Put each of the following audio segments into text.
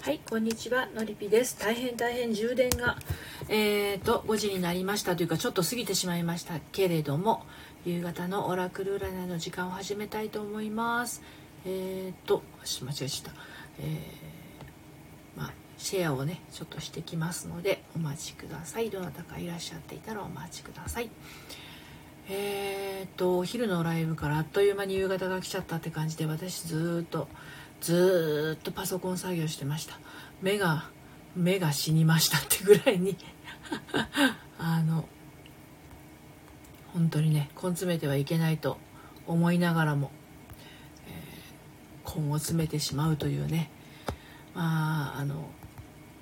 はい、こんにちは、のりぴです。大変大変充電が、えーと、5時になりましたというか、ちょっと過ぎてしまいましたけれども、夕方のオラクル占いの時間を始めたいと思います。えーと、間違えちゃった。えー、まあ、シェアをね、ちょっとしてきますので、お待ちください。どなたかいらっしゃっていたらお待ちください。えーと、お昼のライブからあっという間に夕方が来ちゃったって感じで、私ずっと、ずっとパソコン作業してました。目が目が死にましたってぐらいに。あの本当にね根詰めてはいけないと思いながらも、えー、根を詰めてしまうというね。まああの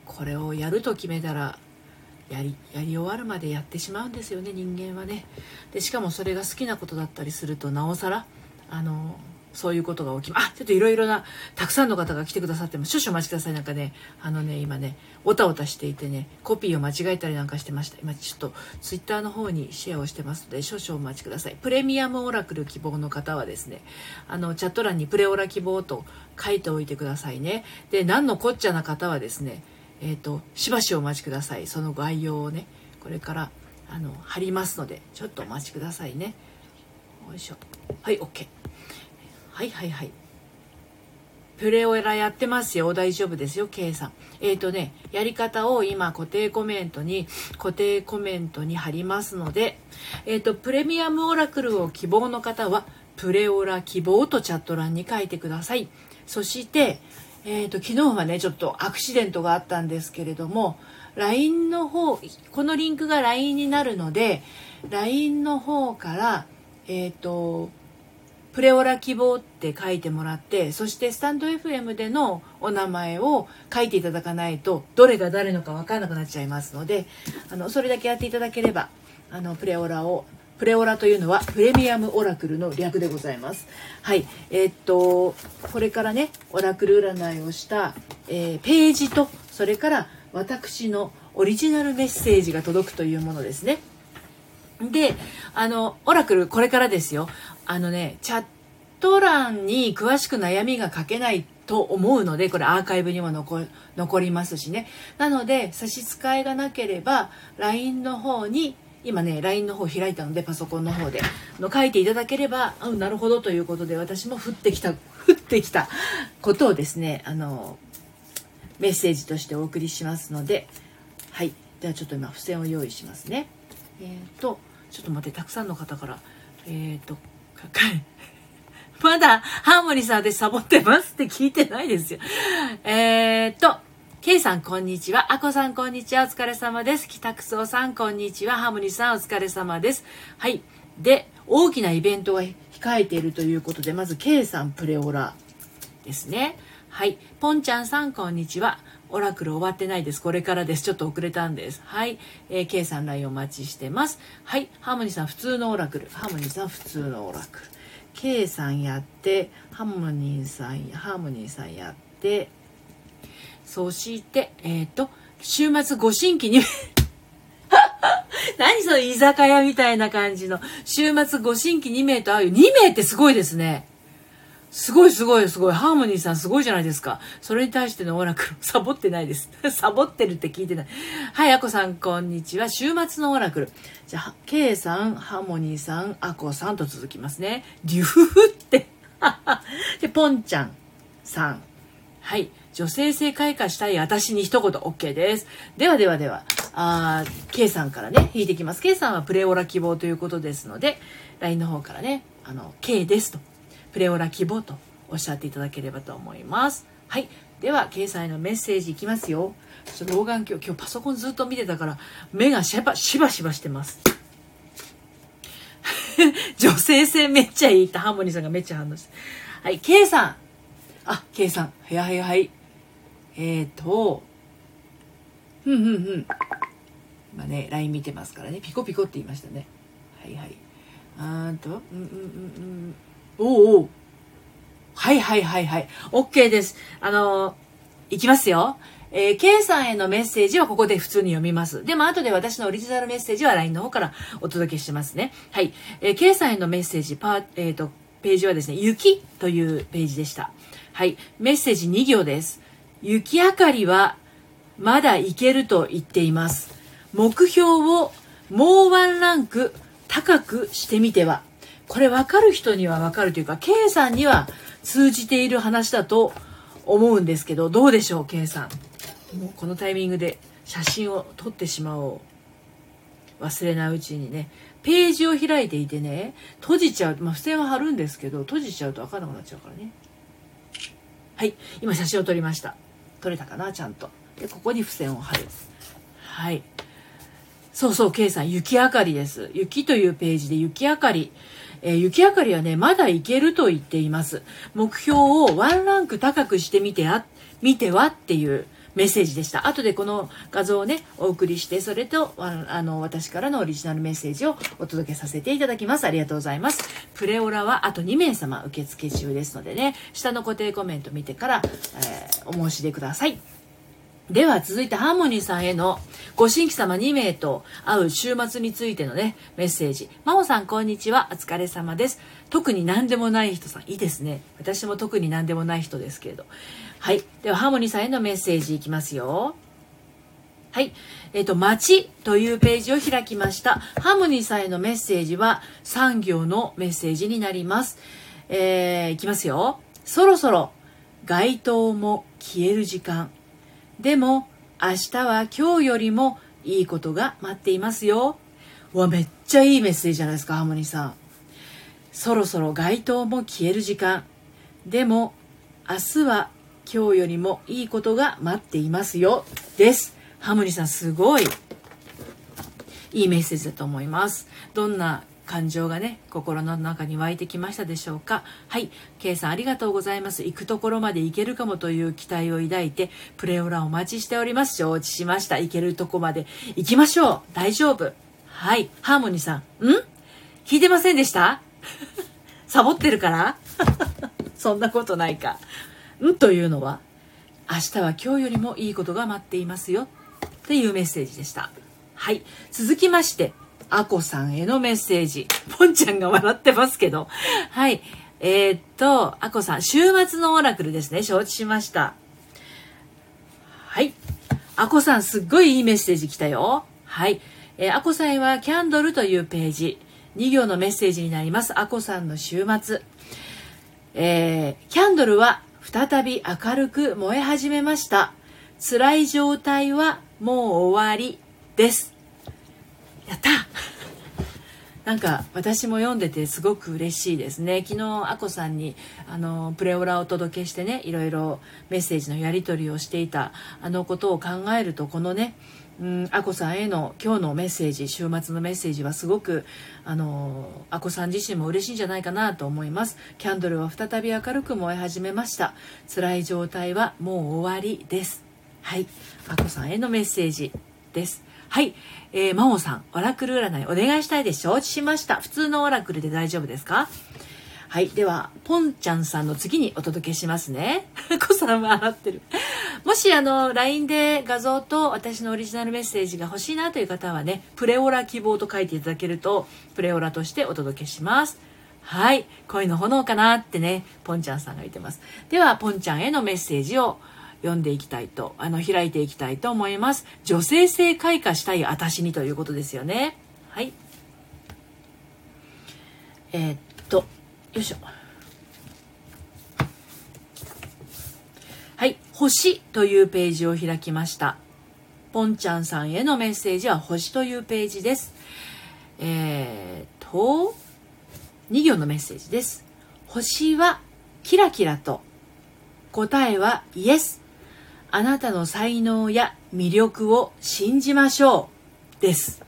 これをやると決めたらやりやり終わるまでやってしまうんですよね人間はね。でしかもそれが好きなことだったりするとなおさらあのそういうことが起きます。あ、ちょっといろいろな、たくさんの方が来てくださっても、少々お待ちください。なんかね、あのね、今ね、おたおたしていてね、コピーを間違えたりなんかしてました。今ちょっとツイッターの方にシェアをしてますので、少々お待ちください。プレミアムオラクル希望の方はですね、あの、チャット欄にプレオラ希望と書いておいてくださいね。で、何のこっちゃな方はですね、えっ、ー、と、しばしお待ちください。その概要をね、これから、あの、貼りますので、ちょっとお待ちくださいね。よいしょ。はい、OK。はいはいはい。プレオラやってますよ。大丈夫ですよ、K さん。えっ、ー、とね、やり方を今固定コメントに、固定コメントに貼りますので、えっ、ー、と、プレミアムオラクルを希望の方は、プレオラ希望とチャット欄に書いてください。そして、えっ、ー、と、昨日はね、ちょっとアクシデントがあったんですけれども、LINE の方、このリンクが LINE になるので、LINE の方から、えっ、と、プレオラ希望って書いてもらってそしてスタンド FM でのお名前を書いていただかないとどれが誰のか分からなくなっちゃいますのであのそれだけやっていただければあのプレオラをプレオラというのはプレミアムオラクルの略でございます。はい。えー、っと、これからね、オラクル占いをした、えー、ページと、それから私のオリジナルメッセージが届くというものですね。で、あの、オラクル、これからですよ。あのね、チャット欄に詳しく悩みが書けないと思うので、これアーカイブにも残りますしね。なので、差し支えがなければ、LINE の方に、今ね、LINE の方開いたので、パソコンの方で、の書いていただければ、うん、なるほどということで、私も降ってきた、降ってきたことをですね、あの、メッセージとしてお送りしますので、はい。ではちょっと今、付箋を用意しますね。えっ、ー、と、ちょっと待って、たくさんの方から、えっ、ー、と、まだハーモニーさんでサボってますって聞いてないですよ。え、っと、ケイさんこんにちは。アコさんこんにちは。お疲れ様です。北クソさんこんにちは。ハーモニーさんお疲れ様です。はい。で、大きなイベントが控えているということで、まずケイさんプレオラですね。はい。ポンちゃんさんこんにちは。オラクル終わってないです。これからです。ちょっと遅れたんです。はい。えー、K さん LINE お待ちしてます。はい。ハーモニーさん普通のオラクル。ハーモニーさん普通のオラクル。K さんやって、ハーモニーさん、ハーモニーさんやって、そして、えっ、ー、と、週末ご新規に何その居酒屋みたいな感じの。週末ご新規2名と会う。2名ってすごいですね。すごいすごいすごい。ハーモニーさんすごいじゃないですか。それに対してのオラクル、サボってないです。サボってるって聞いてない。はい、アコさん、こんにちは。週末のオラクル。じゃあ、K さん、ハーモニーさん、アコさんと続きますね。リュフフって。で、ポンちゃんさん。はい。女性性開花したい私に一言 OK です。ではではでは、あ K さんからね、引いていきます。K さんはプレオラ希望ということですので、LINE の方からね、あの、K ですと。プレオラ希望とおっしゃっていただければと思います。はい。では、掲載のメッセージいきますよ。ちょっと老眼鏡、今日パソコンずっと見てたから、目がしばしばしばしてます。女性性めっちゃいいってハーモニーさんがめっちゃ反応して。はい、K さん。あ、K さん。はいはいはい。えーと、ふんふんふん。今ね、LINE 見てますからね。ピコピコって言いましたね。はいはい。あーと、うんうんうんうん。おおはいはいはいはい。OK です。あの、いきますよ。えー、K さんへのメッセージはここで普通に読みます。でも後で私のオリジナルメッセージは LINE の方からお届けしますね。はい。えー、K さんへのメッセージ、パーえっ、ー、と、ページはですね、雪というページでした。はい。メッセージ2行です。雪明かりはまだいけると言っています。目標をもうワンランク高くしてみては。これ分かる人には分かるというか、K さんには通じている話だと思うんですけど、どうでしょう、K さん。もうこのタイミングで写真を撮ってしまおう。忘れないうちにね。ページを開いていてね、閉じちゃう。まあ、付箋は貼るんですけど、閉じちゃうと分からなくなっちゃうからね。はい。今写真を撮りました。撮れたかなちゃんと。で、ここに付箋を貼る。はい。そうそう、K さん、雪明かりです。雪というページで雪明かり。えー、雪明かりはね、まだいけると言っています。目標をワンランク高くしてみてあ、見てはっていうメッセージでした。後でこの画像をね、お送りして、それと、あの、私からのオリジナルメッセージをお届けさせていただきます。ありがとうございます。プレオラはあと2名様受付中ですのでね、下の固定コメント見てから、えー、お申し出ください。では続いてハーモニーさんへのご新規様2名と会う週末についてのね、メッセージ。真央さんこんにちは。お疲れ様です。特に何でもない人さん。いいですね。私も特に何でもない人ですけれど。はい。ではハーモニーさんへのメッセージいきますよ。はい。えっ、ー、と、街というページを開きました。ハーモニーさんへのメッセージは産業のメッセージになります。えー、いきますよ。そろそろ街灯も消える時間。でも明日は今日よりもいいことが待っていますよ。わ、めっちゃいいメッセージじゃないですか、ハーモニーさん。そろそろ街灯も消える時間。でも明日は今日よりもいいことが待っていますよ。です。ハーモニーさんすごいいいメッセージだと思います。どんな感情がね心の中に湧いてきましたでしょうか。はい。K さんありがとうございます。行くところまで行けるかもという期待を抱いてプレオランお待ちしております。承知しました。行けるとこまで。行きましょう。大丈夫。はい。ハーモニーさん。ん？聞いてませんでした？サボってるから？そんなことないか。ん？というのは明日は今日よりもいいことが待っていますよ。っていうメッセージでした。はい。続きましてあこさんへのメッセージ。ポンちゃんが笑ってますけど。はい。えー、っと、あこさん、週末のオラクルですね。承知しました。はい。あこさん、すっごいいいメッセージ来たよ。はい。えー、あこさんはキャンドルというページ。2行のメッセージになります。あこさんの週末。えー、キャンドルは再び明るく燃え始めました。辛い状態はもう終わりです。やった。なんか私も読んでてすごく嬉しいですね。昨日あこさんにあのプレオラをお届けしてねいろいろメッセージのやり取りをしていたあのことを考えるとこのねうんあこさんへの今日のメッセージ週末のメッセージはすごくあのあこさん自身も嬉しいんじゃないかなと思います。キャンドルは再び明るく燃え始めました。辛い状態はもう終わりです。はい。あこさんへのメッセージです。はい。えー、真央さん、オラクル占いお願いしたいです。承知しました。普通のオラクルで大丈夫ですか？はい。では、ポンちゃんさんの次にお届けしますね。コさんは笑ってる。もし、あの、LINE で画像と私のオリジナルメッセージが欲しいなという方はね、プレオラ希望と書いていただけると、プレオラとしてお届けします。はい。恋の炎かなってね、ポンちゃんさんが言ってます。では、ポンちゃんへのメッセージを読んでいきたいと、あの、開いていきたいと思います。女性性開花したい私にということですよね。はい。えー、っと、よいしょ。はい。星というページを開きました。ポンちゃんさんへのメッセージは星というページです。えー、と、2行のメッセージです。星はキラキラと答えはイエスあなたの才能や魅力を信じましょう。です。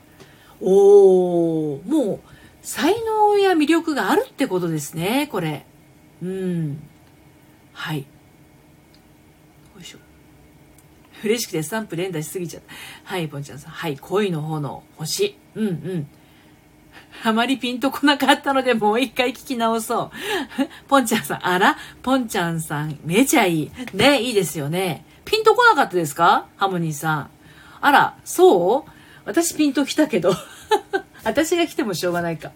おー、もう、才能や魅力があるってことですね、これ。うん。はい。よいしょ。嬉しくてスタンプ連打しすぎちゃった。はい、ポンちゃんさん。はい、恋の炎、星。うんうん。あまりピンとこなかったので、もう一回聞き直そう。ポンちゃんさん、あらポンちゃんさん、めちゃいい。ね、いいですよね。ピンとこなかったですか？ハモニーさん。あら、そう？私ピンときたけど。私が来てもしょうがないか。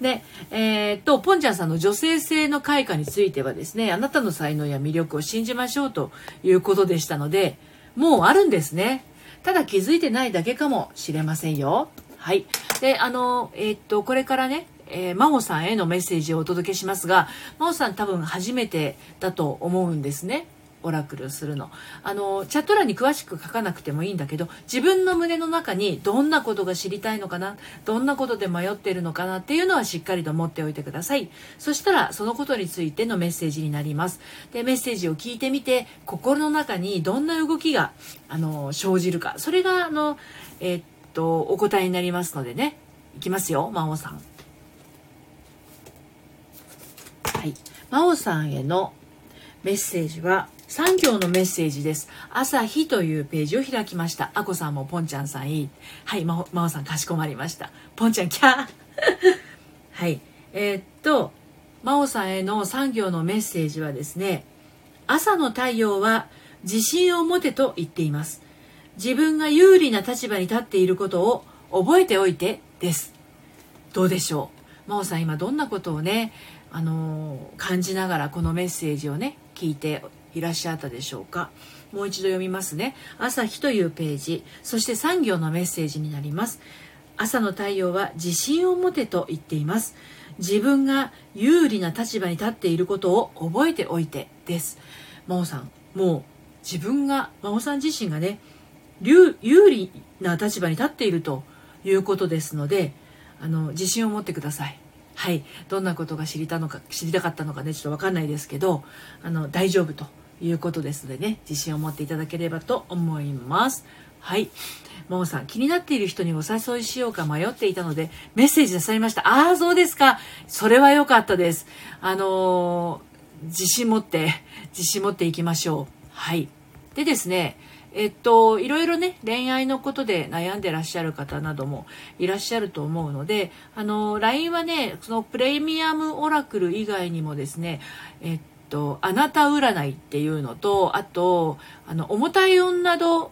で、えー、っと、ポンちゃんさんの女性性の開花についてはですね、あなたの才能や魅力を信じましょうということでしたので、もうあるんですね。ただ気づいてないだけかもしれませんよ。はい。で、あの、えー、っと、これからね、えー、真央さんへのメッセージをお届けしますが、真央さん多分初めてだと思うんですね。オラクルするの。あのチャット欄に詳しく書かなくてもいいんだけど自分の胸の中にどんなことが知りたいのかなどんなことで迷っているのかなっていうのはしっかりと持っておいてください。そしたらそのことについてのメッセージになります。でメッセージを聞いてみて心の中にどんな動きがあの生じるか。それがあのえー、っとお答えになりますのでね。いきますよ真央さん。はい。真央さんへのメッセージは3行のメッセージです。朝日というページを開きました。あこさんもポンちゃんさんいい。はい、まお、まおさんかしこまりました。ポンちゃんキャー はい。えー、っと、まおさんへの3行のメッセージはですね、朝の太陽は自信を持てと言っています。自分が有利な立場に立っていることを覚えておいてです。どうでしょう？真央さん今どんなことをね、あのー、感じながらこのメッセージをね、聞いていらっしゃったでしょうか？もう一度読みますね。朝日というページ。そして産業のメッセージになります。朝の太陽は自信を持てと言っています。自分が有利な立場に立っていることを覚えておいてです。真央さんもう自分が真央さん自身がね有利な立場に立っているということですのであの自信を持ってください。はい。どんなことが知りたのか知りたかったのかねちょっと分かんないですけどあの大丈夫と。いうことですのでね自信を持っていただければと思います。はい。ももさん気になっている人にお誘いしようか迷っていたのでメッセージ出されました。ああそうですか。それは良かったです。あのー、自信持って自信持っていきましょう。はい。でですねえっと、いろいろね、恋愛のことで悩んでらっしゃる方などもいらっしゃると思うので、あの、LINE はね、そのプレミアムオラクル以外にもですね、えっと、あなた占いっていうのと、あと、あの、重たい女度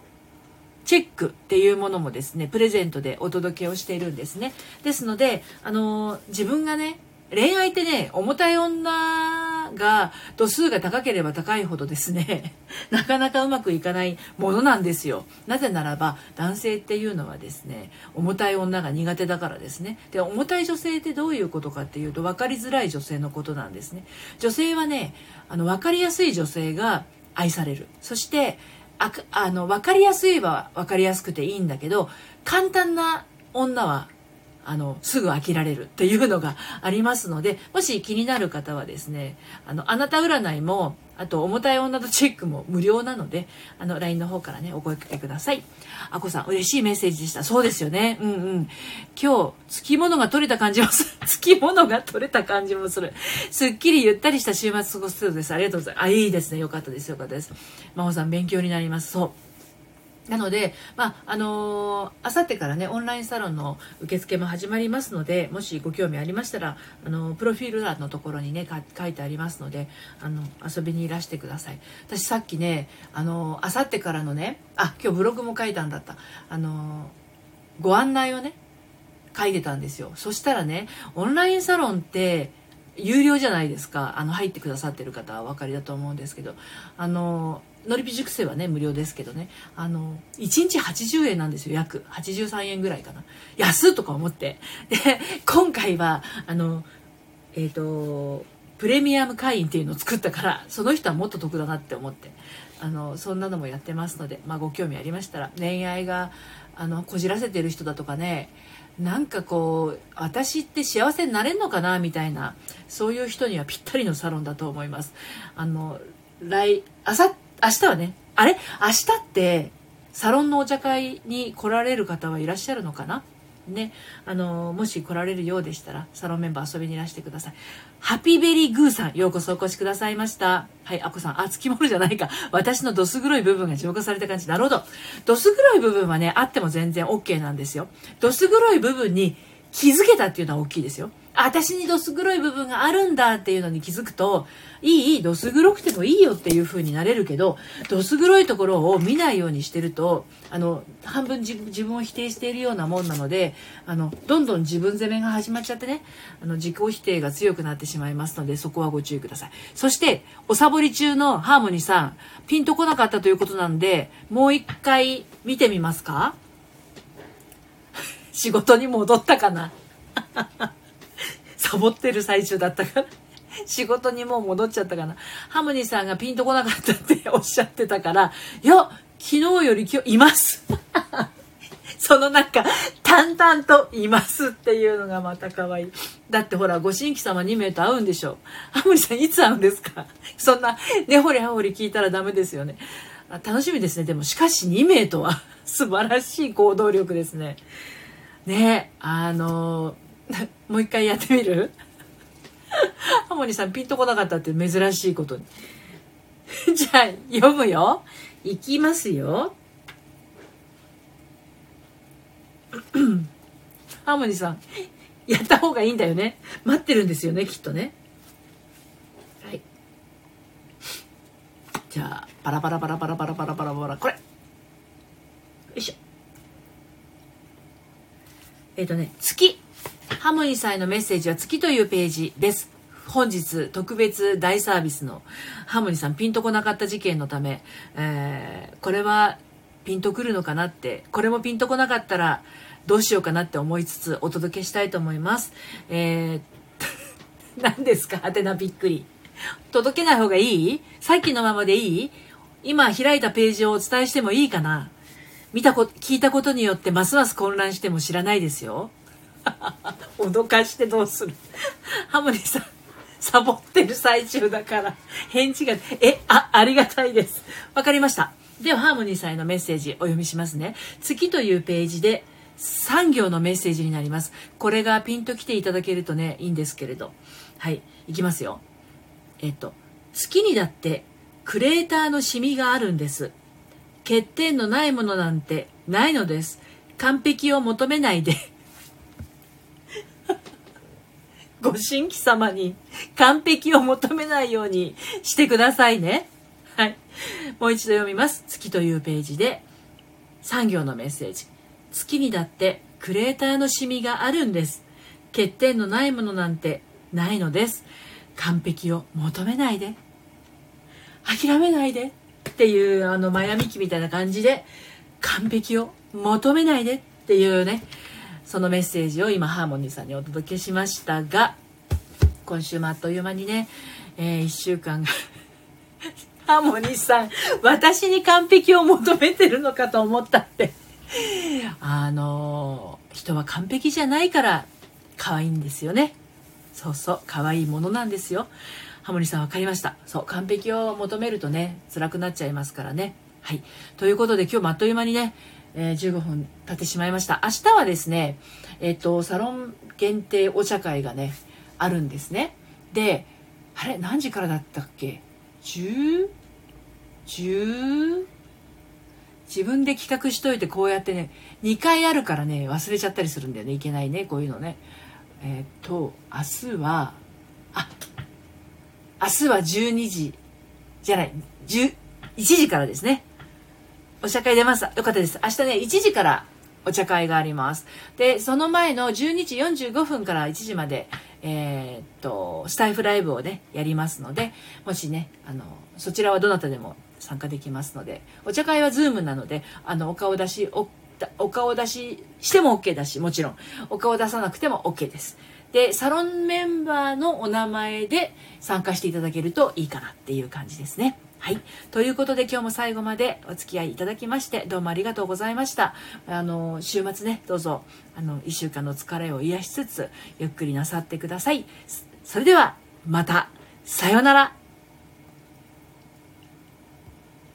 チェックっていうものもですね、プレゼントでお届けをしているんですね。ですので、あの、自分がね、恋愛ってね、重たい女が度数が高ければ高いほどですね、なかなかうまくいかないものなんですよ。なぜならば、男性っていうのはですね、重たい女が苦手だからですね。で、重たい女性ってどういうことかっていうと、分かりづらい女性のことなんですね。女性はね、あの、分かりやすい女性が愛される。そして、ああの、分かりやすいは分かりやすくていいんだけど、簡単な女はあのすぐ飽きられるっていうのがありますのでもし気になる方はですねあのあなた占いもあと重たい女のチェックも無料なのであの LINE の方からねお声かけください。あこさん嬉しいメッセージでした。そうですよね。うんうん。今日つきものが取れた感じもする。つきものが取れた感じもする。すっきりゆったりした週末過ごすそうです。ありがとうございます。あいいですね。よかったです。よかったです。真帆さん勉強になります。そう。なので、まあ、あのあさってからね、オンラインサロンの受付も始まりますので、もしご興味ありましたら、あのプロフィール欄のところにね、書いてありますので、あの、遊びにいらしてください。私さっきね、あのあさってからのね、あ、今日ブログも書いたんだった。あのご案内をね、書いてたんですよ。そしたらね、オンラインサロンって、有料じゃないですか。あの、入ってくださってる方はお分かりだと思うんですけど、あののりぴ塾生はね無料ですけどね。あの1日80円なんですよ約。83円ぐらいかな。安とか思って。で今回はあのえっ、ー、とプレミアム会員っていうのを作ったからその人はもっと得だなって思って。あのそんなのもやってますので、まあ、ご興味ありましたら恋愛があのこじらせてる人だとかねなんかこう私って幸せになれるのかなみたいなそういう人にはぴったりのサロンだと思います。あの来あさ明日はね、あれ？明日ってサロンのお茶会に来られる方はいらっしゃるのかな？ね、あのもし来られるようでしたら、サロンメンバー遊びにいらしてください。ハピベリーグーさん、ようこそお越しくださいました。はい、あこさん、あ、つきものじゃないか。私のどす黒い部分が浄化された感じ。なるほど。どす黒い部分はね、あっても全然 OK なんですよ。どす黒い部分に気づけたっていうのは大きいですよ。私にどす黒い部分があるんだっていうのに気づくと、いい、いい、どす黒くてもいいよっていう風になれるけど、どす黒いところを見ないようにしてると、あの、半分自分を否定しているようなもんなので、あの、どんどん自分責めが始まっちゃってね、あの、自己否定が強くなってしまいますので、そこはご注意ください。そして、おサボり中のハーモニーさん、ピンとこなかったということなんで、もう一回見てみますか？仕事に戻ったかな？サボってる最中だったから 仕事にもう戻っちゃったかな。ハムニーさんがピンとこなかったっておっしゃってたから、いや、昨日より今日います。その中、淡々といますっていうのがまた可愛い。だってほら、ご新規様2名と会うんでしょ。ハムニさんいつ会うんですか？そんな、根掘り葉掘り聞いたらダメですよね。楽しみですね。でも、しかし2名とは素晴らしい行動力ですね。ねあの もう一回やってみる？ハモニさんピンとこなかったって珍しいことに。じゃあ、読むよ。いきますよ。ハーモニーさん、やった方がいいんだよね。待ってるんですよね、きっとね。はい。じゃあ、パラパラパラパラパラパラパラパラ、これ。よいしょ。えっ、ー、とね、月。ハモニさんへのメッセージは月というページです。本日特別大サービスのハモニさんピンとこなかった事件のため、えー、これはピンとくるのかなって、これもピンとこなかったらどうしようかなって思いつつお届けしたいと思います。えー、何ですか？はてなびっくり。届けない方がいい？さっきのままでいい？今開いたページをお伝えしてもいいかな？見たこ、聞いたことによってますます混乱しても知らないですよ。脅かしてどうする？ハモリさん、サボってる最中だから、返事が、え、あ、ありがたいです。わかりました。では、ハーモニーさんへのメッセージお読みしますね。月というページで3行のメッセージになります。これがピンと来ていただけるとね、いいんですけれど。はい、いきますよ。えっと、月にだってクレーターのシミがあるんです。欠点のないものなんてないのです。完璧を求めないで。ご新規様に完璧を求めないようにしてくださいね。はい。もう一度読みます。月というページで3行のメッセージ。月にだってクレーターのシミがあるんです。欠点のないものなんてないのです。完璧を求めないで。諦めないで。っていうあのマヤミキみたいな感じで完璧を求めないでっていうねそのメッセージを今ハーモニーさんにお届けしましたが今週もあっという間にね、えー、1週間が ハーモニーさん私に完璧を求めてるのかと思ったってあの人は完璧じゃないから可愛いんですよねそうそう可愛いものなんですよハモリさん分かりました。そう、完璧を求めるとね、辛くなっちゃいますからね。はい。ということで今日もあっという間にね、えー、15分経ってしまいました。明日はですね、えっ、ー、と、サロン限定お茶会がね、あるんですね。で、あれ何時からだったっけ ?10? 10? 自分で企画しといてこうやってね、2回あるからね、忘れちゃったりするんだよね。いけないね、こういうのね。えっ、ー、と、明日は、あ、明日は12時じゃない、1時からですね。お茶会出ます。よかったです。明日ね、1時からお茶会があります。で、その前の12時45分から1時まで、えー、っと、スタエフライブをね、やりますので、もしね、あの、そちらはどなたでも参加できますので、お茶会は Zoom なので、あの、お顔出し、おお顔出ししても OK だし、もちろん、お顔出さなくても OK です。で、サロンメンバーのお名前で参加していただけるといいかなっていう感じですね。はい。ということで今日も最後までお付き合いいただきましてどうもありがとうございました。あの、週末ね、どうぞ、あの、1週間の疲れを癒しつつ、ゆっくりなさってください。それでは、また、さようなら。